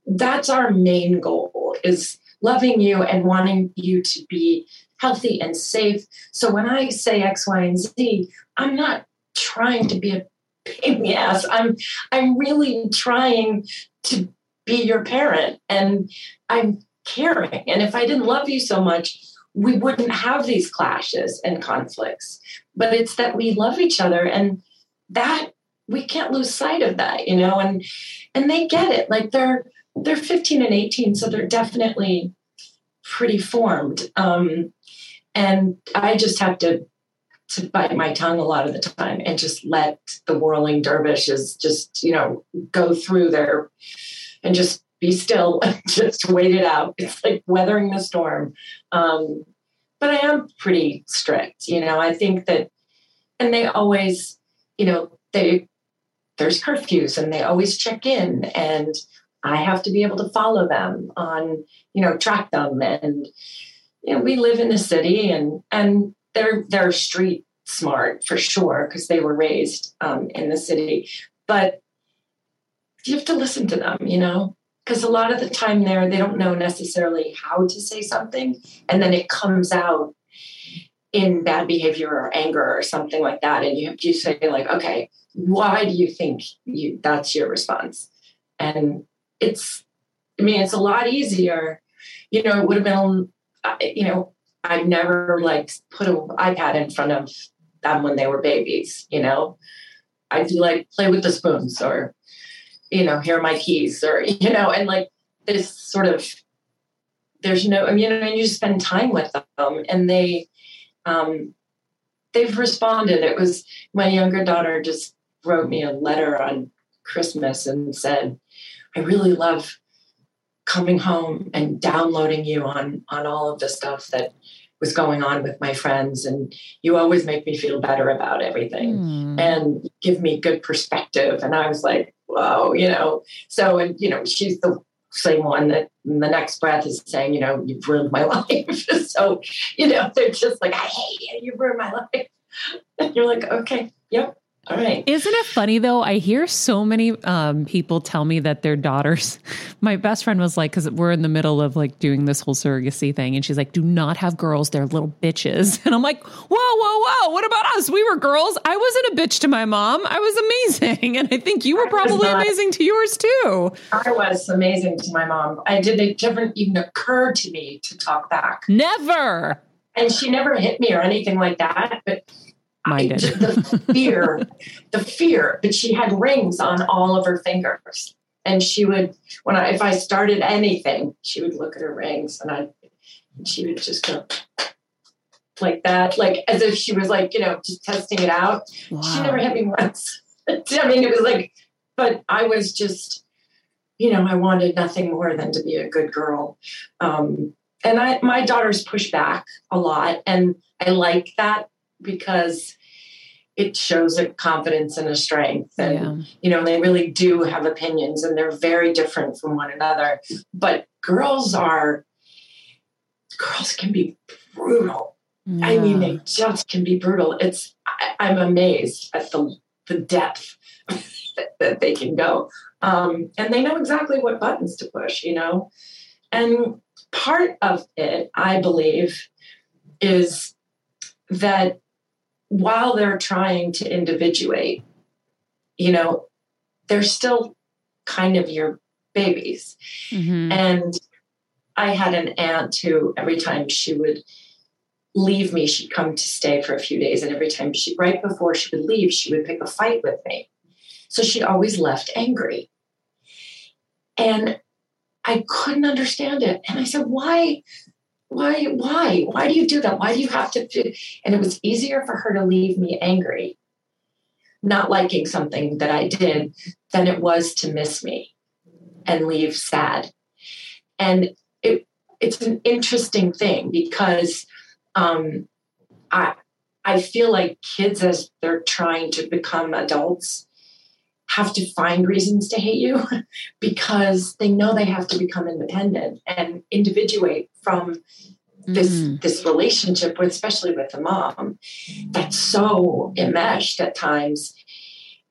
that's our main goal is loving you and wanting you to be healthy and safe. So when I say X, Y, and Z, I'm not trying to be a pain in the ass. I'm I'm really trying to be your parent and I'm caring. And if I didn't love you so much, we wouldn't have these clashes and conflicts. But it's that we love each other and that we can't lose sight of that, you know, and and they get it. Like they're they're 15 and 18, so they're definitely pretty formed. Um, and I just have to to bite my tongue a lot of the time and just let the whirling dervishes just you know go through their and just be still and just wait it out. It's like weathering the storm. Um, but I am pretty strict, you know. I think that, and they always, you know, they there's curfews and they always check in, and I have to be able to follow them on, you know, track them. And you know, we live in the city, and and they're they're street smart for sure because they were raised um, in the city, but you have to listen to them, you know because a lot of the time there they don't know necessarily how to say something and then it comes out in bad behavior or anger or something like that and you have to say like okay why do you think you that's your response? And it's i mean it's a lot easier you know it would have been uh, you know i've never like put an ipad in front of them when they were babies you know? I'd like play with the spoons or you know, here are my keys, or, you know, and like this sort of, there's no, I mean, know, you spend time with them and they, um, they've responded. It was my younger daughter just wrote me a letter on Christmas and said, I really love coming home and downloading you on on all of the stuff that was going on with my friends and you always make me feel better about everything mm. and give me good perspective and i was like whoa you know so and you know she's the same one that the next breath is saying you know you've ruined my life. So you know they're just like i hate you You've ruined my life. And you're like okay yep All right. Isn't it funny though? I hear so many um, people tell me that their daughters. My best friend was like, because we're in the middle of like doing this whole surrogacy thing, and she's like, "Do not have girls; they're little bitches." And I'm like, "Whoa, whoa, whoa! What about us? We were girls. I wasn't a bitch to my mom. I was amazing, and I think you were probably amazing to yours too." I was amazing to my mom. I did. It didn't even occur to me to talk back. Never. And she never hit me or anything like that, but Mine did. the fear, the fear. But she had rings on all of her fingers, and she would when I if I started anything, she would look at her rings, and I, she would just go like that, like as if she was like you know just testing it out. Wow. She never hit me once. I mean, it was like, but I was just, you know, I wanted nothing more than to be a good girl. Um, and I, my daughters push back a lot, and I like that because it shows a confidence and a strength and Yeah. you know they really do have opinions and they're very different from one another. But girls are girls can be brutal. I mean they just can be brutal. It's I, i'm amazed at the the depth that, that they can go. Um, and they know exactly what buttons to push you know? And part of it i believe is that while they're trying to individuate, you know, they're still kind of your babies. Mhm. And I had an aunt who, every time she would leave me, she'd come to stay for a few days. And every time she, right before she would leave, she would pick a fight with me. So she always left angry. And I couldn't understand it. And I said, why? Why, why, why do you do that? Why do you have to? do-" And it was easier for her to leave me angry, not liking something that I did, than it was to miss me and leave sad. And it it's an interesting thing because um, I I feel like kids as they're trying to become adults have to find reasons to hate you because they know they have to become independent and individuate from this Mm. this relationship with especially with the mom that's so enmeshed at times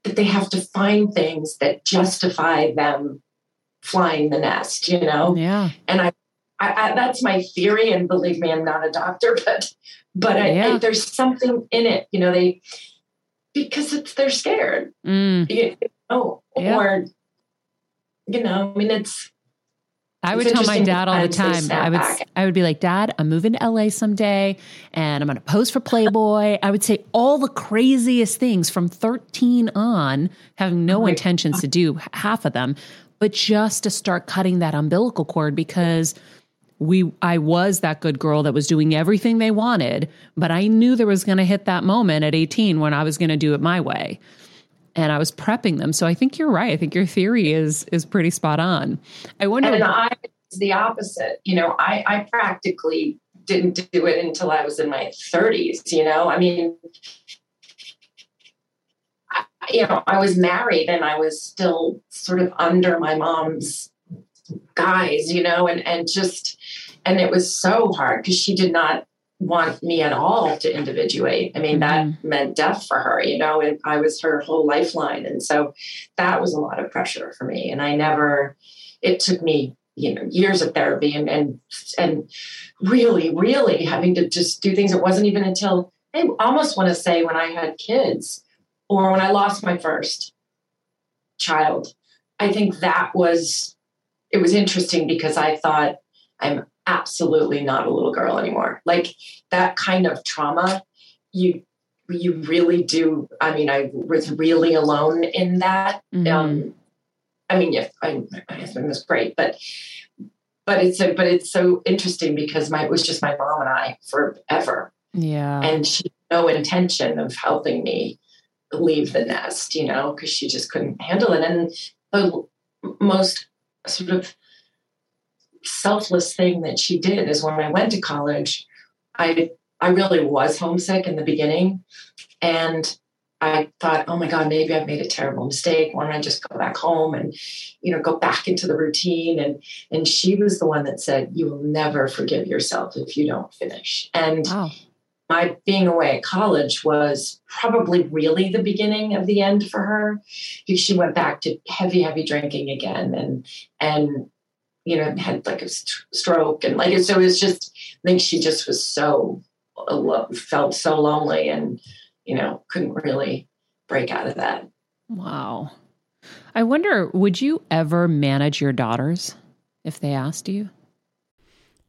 that they have to find things that justify them flying the nest you know Yeah. and I, I, I that's my theory and believe me i'm not a doctor but but I, Yeah. There's something in it you know they because it's they're scared Mm. you know, Yeah. or you know i mean it's I would It's tell my dad all the time. I would back. I would be like, "Dad, I'm moving to LA someday and I'm going to pose for Playboy." I would say all the craziest things from 13 on, having no intentions to do half of them, but just to start cutting that umbilical cord because we I was that good girl that was doing everything they wanted, but I knew there was going to hit that moment at 18 when I was going to do it my way. And I was prepping them. So I think you're right. I think your theory is is pretty spot on. I wonder and I was the opposite. You know, I, I practically didn't do it until I was in my 30s. You know, I mean, I, you know, I was married and I was still sort of under my mom's guise, you know, and and just and it was so hard because she did not want me at all to individuate. I mean, that mm-hmm. meant death for her, you know, and I was her whole lifeline. And so that was a lot of pressure for me. And I never, it took me, you know, years of therapy and and and really, really having to just do things. It wasn't even until I almost want to say when I had kids or when I lost my first child. I think that was it was interesting because I thought I'm absolutely not a little girl anymore. Like that kind of trauma, you you really do. I mean, I was really alone in that. Mhm. Um, I mean, yes, I, my husband was great, but but it's a, but it's so interesting because my it was just my mom and I forever, yeah. and she had no intention of helping me leave the nest, you know, because she just couldn't handle it. And the most sort of selfless thing that she did is when I went to college, I I really was homesick in the beginning, and I thought, oh my God, maybe I've made a terrible mistake. Why don't I just go back home and, you know, go back into the routine? And and she was the one that said, you will never forgive yourself if you don't finish. And wow. my being away at college was probably really the beginning of the end for her because she went back to heavy heavy drinking again and and you know had like a st- stroke and like so it was just i think she just was so felt so lonely and you know couldn't really break out of that. Wow. I wonder would you ever manage your daughters if they asked you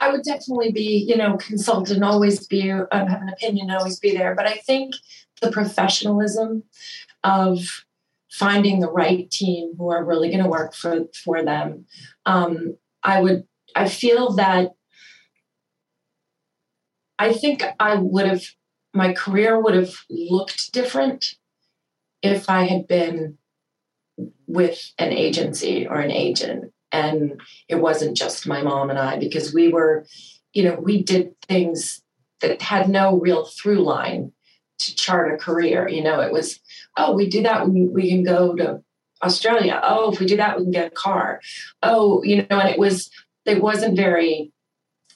I would definitely be, you know, consult and always be, uh, have an opinion, always be there. But I think the professionalism of finding the right team who are really going to work for for them, um, I would, I feel that I think I would have, my career would have looked different if I had been with an agency or an agent and it wasn't just my mom and I because we were, you know, we did things that had no real through line to chart a career. You know, it was, oh, we do that, we, we can go to Australia. Oh, if we do that, we can get a car. Oh, you know, and it was, it wasn't very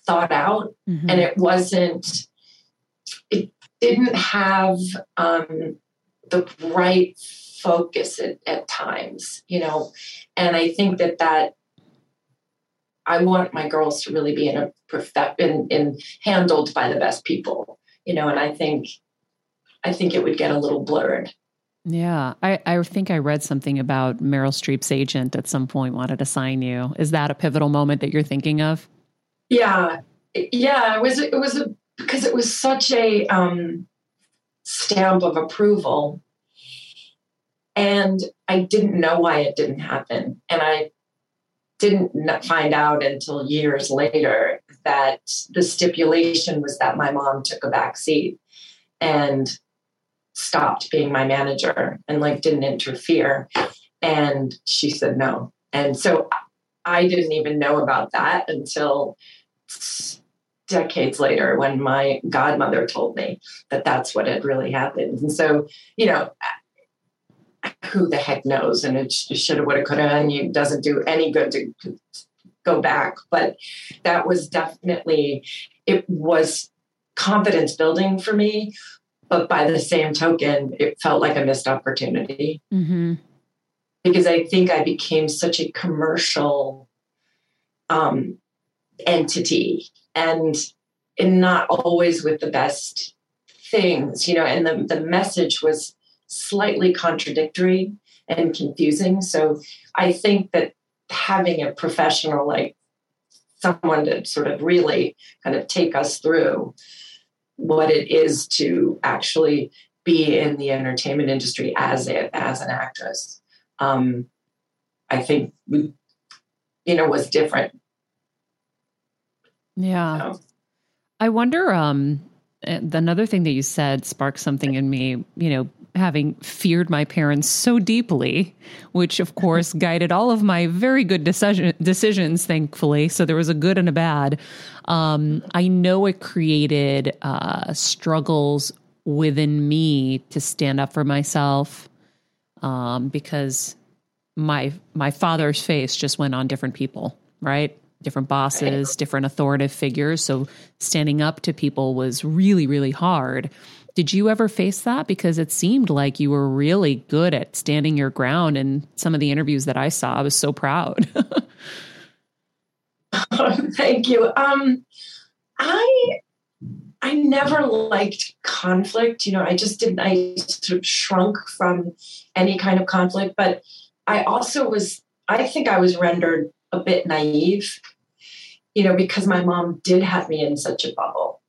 thought out mm-hmm. and it wasn't, it didn't have um, the right focus at, at times, you know, and I think that that I want my girls to really be in a perfect in, in handled by the best people, you know, and I think I think it would get a little blurred. Yeah. I, I think I read something about Meryl Streep's agent at some point wanted to sign you. Is that a pivotal moment that you're thinking of? Yeah. Yeah. It was it was a because it was such a um stamp of approval. And I didn't know why it didn't happen. And I didn't find out until years later that the stipulation was that my mom took a back seat and stopped being my manager and like didn't interfere. And she said no. And so i didn't even know about that until decades later when my godmother told me that that's what had really happened. And so you know who the heck knows? And it should have, would have, could have, and it doesn't do any good to go back. But that was definitely, it was confidence building for me. But by the same token, it felt like a missed opportunity. Mm-hmm. Because I think I became such a commercial um, entity and, and not always with the best things, you know, and the, the message was slightly contradictory and confusing. So I think that having a professional like someone to sort of really kind of take us through what it is to actually be in the entertainment industry as it as an actress um, i think we you know was different yeah so. i wonder um another thing that you said sparked something in me you know having feared my parents so deeply, which of course guided all of my very good decision, decisions, thankfully. So there was a good and a bad. Um, I know it created uh, struggles within me to stand up for myself um, because my my father's face just went on different people, right? different bosses, different authoritative figures. So standing up to people was really, really hard. Did you ever face that? Because it seemed like you were really good at standing your ground in some of the interviews that I saw. I was so proud. thank you. Um, I I never liked conflict. You know, I just didn't. I sort of shrunk from any kind of conflict. But I also was. I think I was rendered a bit naive. You know, because my mom did have me in such a bubble,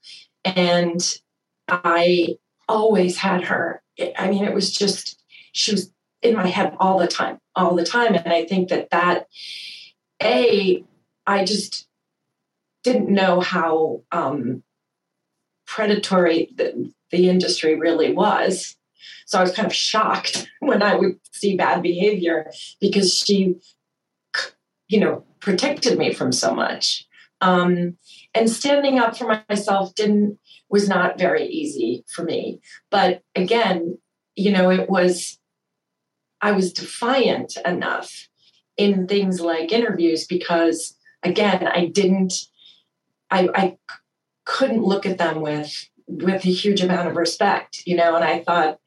and I always had her. I mean, it was just she was in my head all the time, all the time, and I think that that a I just didn't know how um, predatory the, the industry really was. So I was kind of shocked when I would see bad behavior because she, you know, protected me from so much. Um, and standing up for myself didn't was not very easy for me. But again, you know, it was I was defiant enough in things like interviews because again, I didn't, I, I couldn't look at them with with a huge amount of respect, you know. And I thought,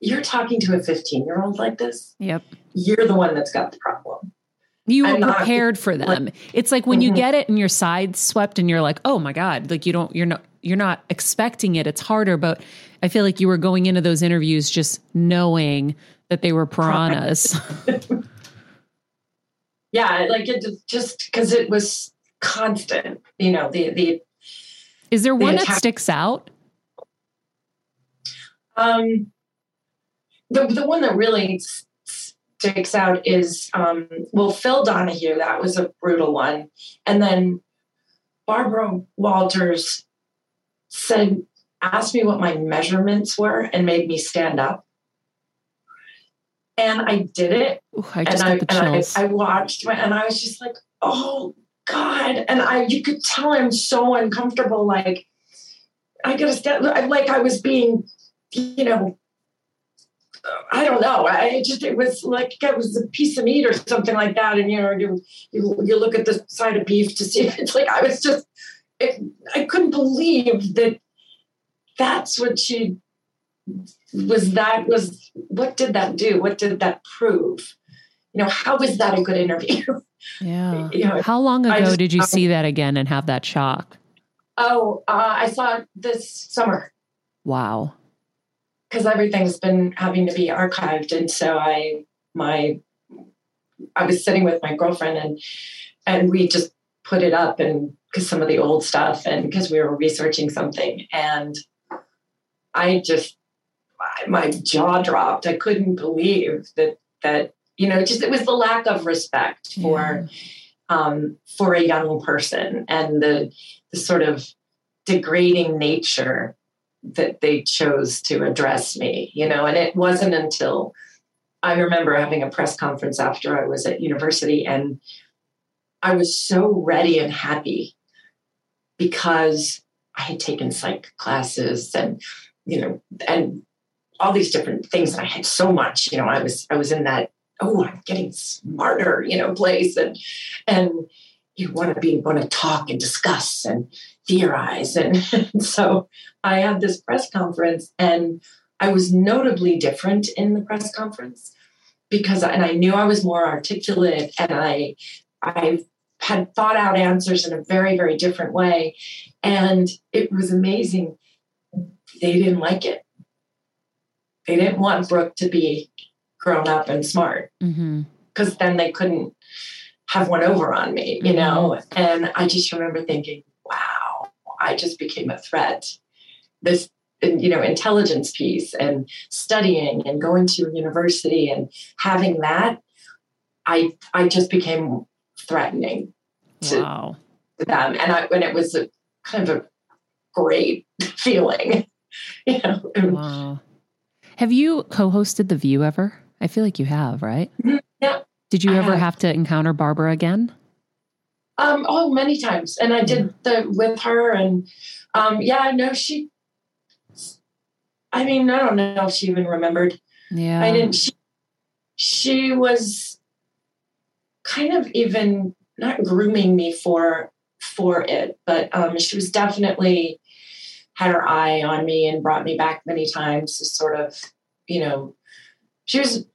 you're talking to a 15 year old like this. Yep, you're the one that's got the problem. You were prepared for them. Like, it's like when mm-hmm. you get it and your side swept and you're like, oh my God, like you don't, you're not, you're not expecting it. It's harder. But I feel like you were going into those interviews just knowing that they were piranhas. yeah, like it just because it was constant, you know, the, the, is there one that sticks out? Um, the, the one that really sticks out is, um, well, Phil Donahue, that was a brutal one. And then Barbara Walters said, asked me what my measurements were and made me stand up and I did it. Ooh, I and, I, and I, I, watched and I was just like, oh God. And I you could tell I'm so uncomfortable. Like I gotta stand like I was being, you know, I don't know. I just it was like it was a piece of meat or something like that. And you know, you you, you look at the side of beef to see if it's like I was just it, I couldn't believe that that's what she was that was what did that do? What did that prove? You know how was that a good interview? Yeah. You know, how long ago just, did you see that again and have that shock? Oh uh, i saw it this summer. Wow because everything's been having to be archived and so i my i was sitting with my girlfriend and and we just put it up and because some of the old stuff and because we were researching something and i just my jaw dropped. I couldn't believe that that you know just it was the lack of respect for yeah. um, for a young person and the the sort of degrading nature that they chose to address me. You know, and it wasn't until I remember having a press conference after I was at university and I was so ready and happy because I had taken psych classes and you know and all these different things. And I had so much, you know, I was I was in that, oh, I'm getting smarter, you know, place. And and you want to be want to talk and discuss and theorize. And, and so I had this press conference and I was notably different in the press conference because and I knew I was more articulate and I I had thought out answers in a very, very different way. And it was amazing. They didn't like it they didn't want Brooke to be grown up and smart because mm-hmm. then they couldn't have one over on me, you mm-hmm. know? And I just remember thinking, wow, I just became a threat. This, you know, intelligence piece and studying and going to university and having that, I I just became threatening to, wow. them. And I when it was a kind of a great feeling, you know. Wow. Have you co-hosted The View ever? I feel like you have, right? Mm-hmm. Yeah. Did you I ever have. have. to encounter Barbara again? Um, oh, many times, and I did the with her, and um, yeah, I know she. I mean, I don't know if she even remembered. Yeah, I didn't. She, she was kind of even not grooming me for for it, but um, she was definitely had her eye on me and brought me back many times to sort of, you know, she was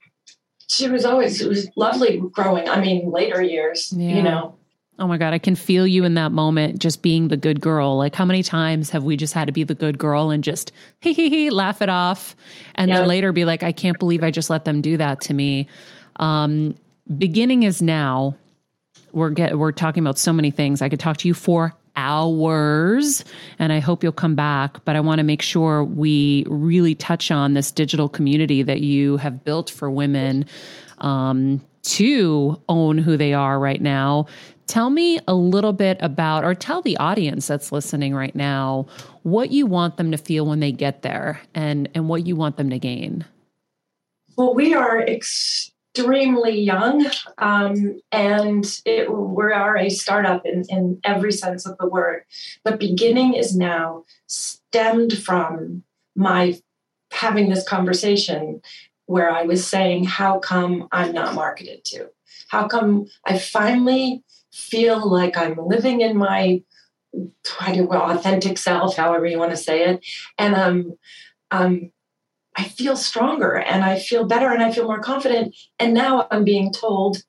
she was always it was lovely growing. I mean, later years, yeah. you know. Oh my God, I can feel you in that moment, just being the good girl. Like, how many times have we just had to be the good girl and just, hee hee hee, laugh it off? And then later be like, I can't believe I just let them do that to me. Um, beginning is now. We're get we're talking about so many things. I could talk to you for hours and I hope you'll come back, but I want to make sure we really touch on this digital community that you have built for women um, to own who they are right now. Tell me a little bit about, or tell the audience that's listening right now, what you want them to feel when they get there and, and what you want them to gain. Well, we are extremely young, um, and it, we are a startup in, in every sense of the word. But beginning is now stemmed from my having this conversation where I was saying, How come I'm not marketed to? How come I finally feel like I'm living in my authentic self, however you want to say it, and I'm um, I feel stronger and I feel better and I feel more confident. And now I'm being told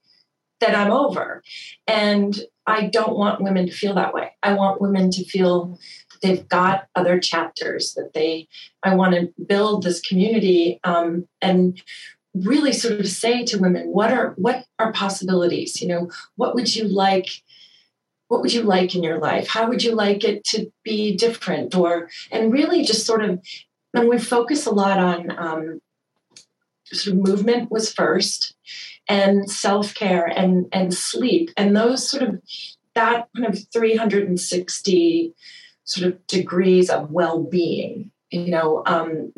that I'm over. And I don't want women to feel that way. I want women to feel they've got other chapters that they, I want to build this community um, and really sort of say to women, what are, what are possibilities? You know, what would you like? What would you like in your life? How would you like it to be different? Or, and really just sort of and we focus a lot on um, sort of movement was first and self-care and and sleep and those sort of that kind of 360 sort of degrees of well-being you know um,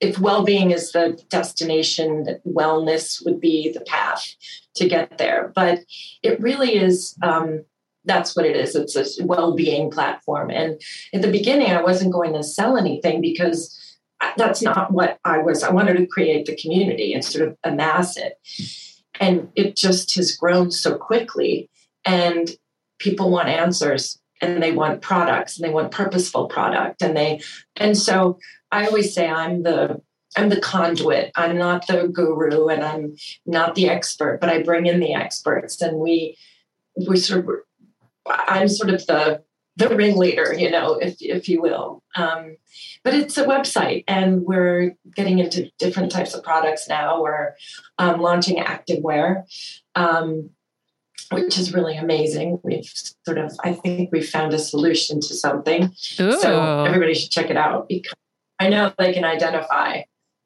if well-being is the destination that wellness would be the path to get there. But it really is um, that's what it is. It's a well-being platform. And at the beginning, I wasn't going to sell anything because that's not what I was. I wanted to create the community and sort of amass it. And it just has grown so quickly. And people want answers and they want products and they want purposeful product. And they and so I always say I'm the I'm the conduit. I'm not the guru and I'm not the expert, but I bring in the experts and we we sort of I'm sort of the the ringleader, you know, if if you will. Um, but it's a website, and we're getting into different types of products now. We're um, launching activewear, um, which is really amazing. We've sort of, I think, we've found a solution to something. Ooh. So everybody should check it out because I know they can identify.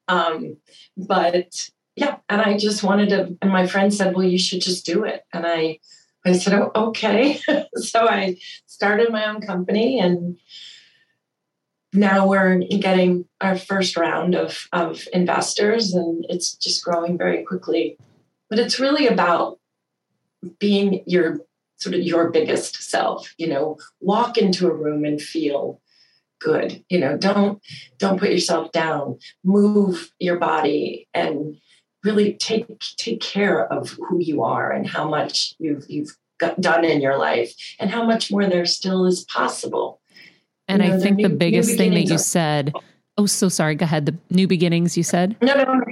Um, but yeah, and I just wanted to. And my friend said, "Well, you should just do it," and I I said, oh, okay. so I started my own company and now we're getting our first round of, of investors and it's just growing very quickly. But it's really about being your sort of your biggest self, you know, walk into a room and feel good. You know, don't don't put yourself down. Move your body and really take take care of who you are and how much you've you've done in your life and how much more there still is possible. And you know, I think new, the biggest thing that you are, said, oh, so sorry, go ahead. The new beginnings you said? No, no,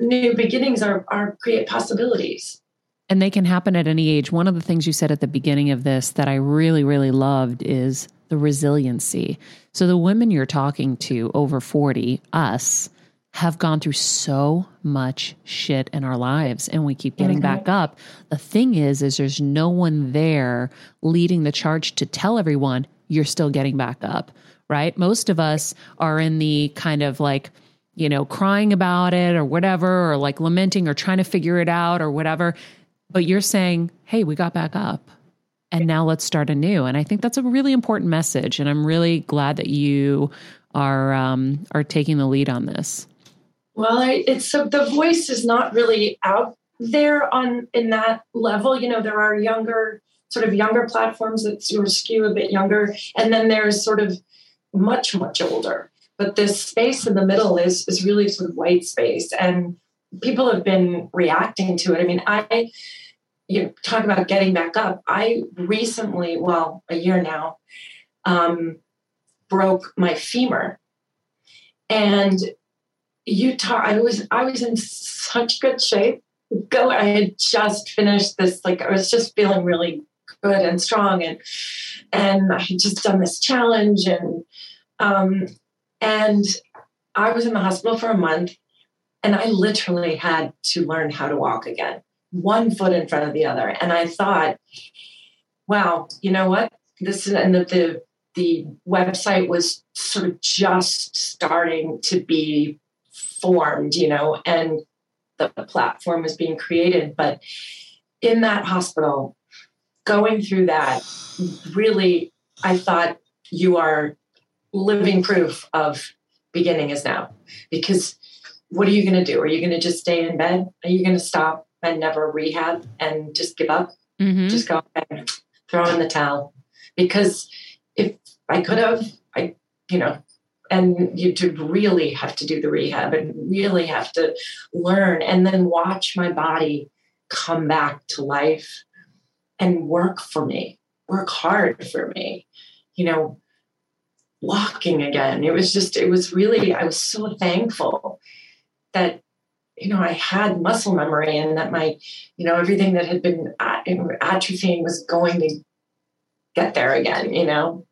new beginnings are, are create possibilities. And they can happen at any age. One of the things you said at the beginning of this that I really, really loved is the resiliency. So the women you're talking to over 40, us, have gone through so much shit in our lives and we keep getting mm-hmm. back up. The thing is is there's no one there leading the charge to tell everyone you're still getting back up, right? Most of us are in the kind of like you know, crying about it or whatever, or like lamenting or trying to figure it out or whatever. But you're saying, hey, we got back up and now let's start anew. And I think that's a really important message. And I'm really glad that you are um, are taking the lead on this. Well, I, it's so the voice is not really out there on in that level. You know, there are younger, sort of younger platforms that sort of skew a bit younger, and then there's sort of much much older. But this space in the middle is is really sort of white space, and people have been reacting to it. I mean, I you know, talk about getting back up. I recently, well, a year now, um, broke my femur, and talk. I was I was in such good shape. Go. I had just finished this. Like I was just feeling really good and strong, and and I had just done this challenge, and um, and I was in the hospital for a month, and I literally had to learn how to walk again, one foot in front of the other. And I thought, wow, you know what? This is and the, the the website was sort of just starting to be formed, you know, and the platform was being created. But in that hospital, going through that, really, I thought you are living proof of beginning is now. Because what are you going to do? Are you going to just stay in bed? Are you going to stop and never rehab and just give up? Mm-hmm. Just go and throw in the towel? Because if I could have, I, you know, and you to really have to do the rehab and really have to learn and then watch my body come back to life and work for me, work hard for me, you know, walking again. It was just, it was really, I was so thankful that, you know, I had muscle memory and that my, you know, everything that had been uh, atrophying was going to get there again, you know?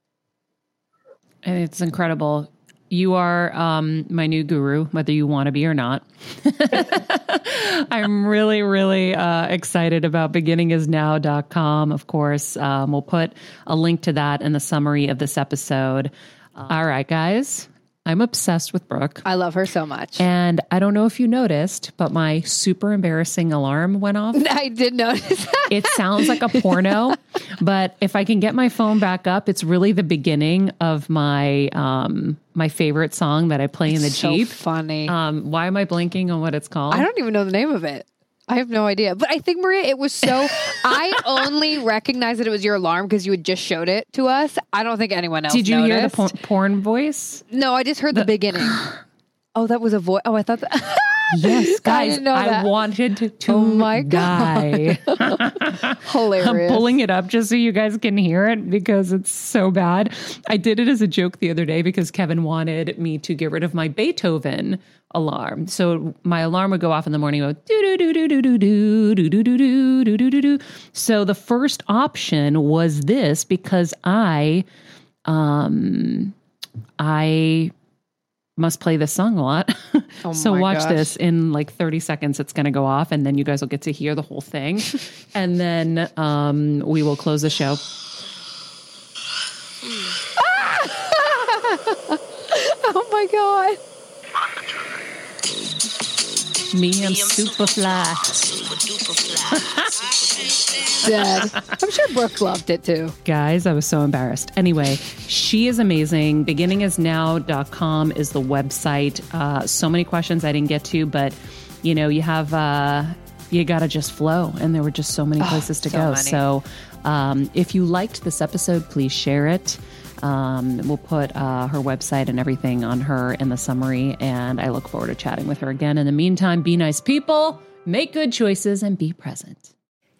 And it's incredible. You are um, my new guru, whether you want to be or not. I'm really, really uh, excited about beginningisnow.com. Of course, um, we'll put a link to that in the summary of this episode. All right, guys. I'm obsessed with Brooke. I love her so much. And I don't know if you noticed, but my super embarrassing alarm went off. I did notice. it sounds like a porno, but if I can get my phone back up, it's really the beginning of my um my favorite song that I play in the so Jeep. Funny. Um, why am I blinking on what it's called? I don't even know the name of it. I have no idea. But I think, Maria, it was so. I only recognized that it was your alarm because you had just showed it to us. I don't think anyone else Did you noticed. hear the por- porn voice? No, I just heard the, the beginning. oh, that was a voice. Oh, I thought that. Yes, guys, I, I wanted to, oh my die. Hilarious. I'm pulling it up just so you guys can hear it because it's so bad. I did it as a joke the other day because Kevin wanted me to get rid of my Beethoven alarm. So my alarm would go off in the morning, go do do do do do do do do do do do do do do. So the first option was this because I um I must play this song a lot. Oh so watch gosh. this in like 30 seconds. It's going to go off, and then you guys will get to hear the whole thing. and then um, we will close the show. oh my God. Me, I'm super fly. Dead. I'm sure Brooke loved it too. Guys, I was so embarrassed. Anyway, she is amazing. Beginningisnow.com is the website. Uh, so many questions I didn't get to, but you know, you have uh, you got to just flow, and there were just so many places oh, to so go. Many. So, um, if you liked this episode, please share it. Um, we'll put uh, her website and everything on her in the summary, and I look forward to chatting with her again. In the meantime, be nice people, make good choices, and be present.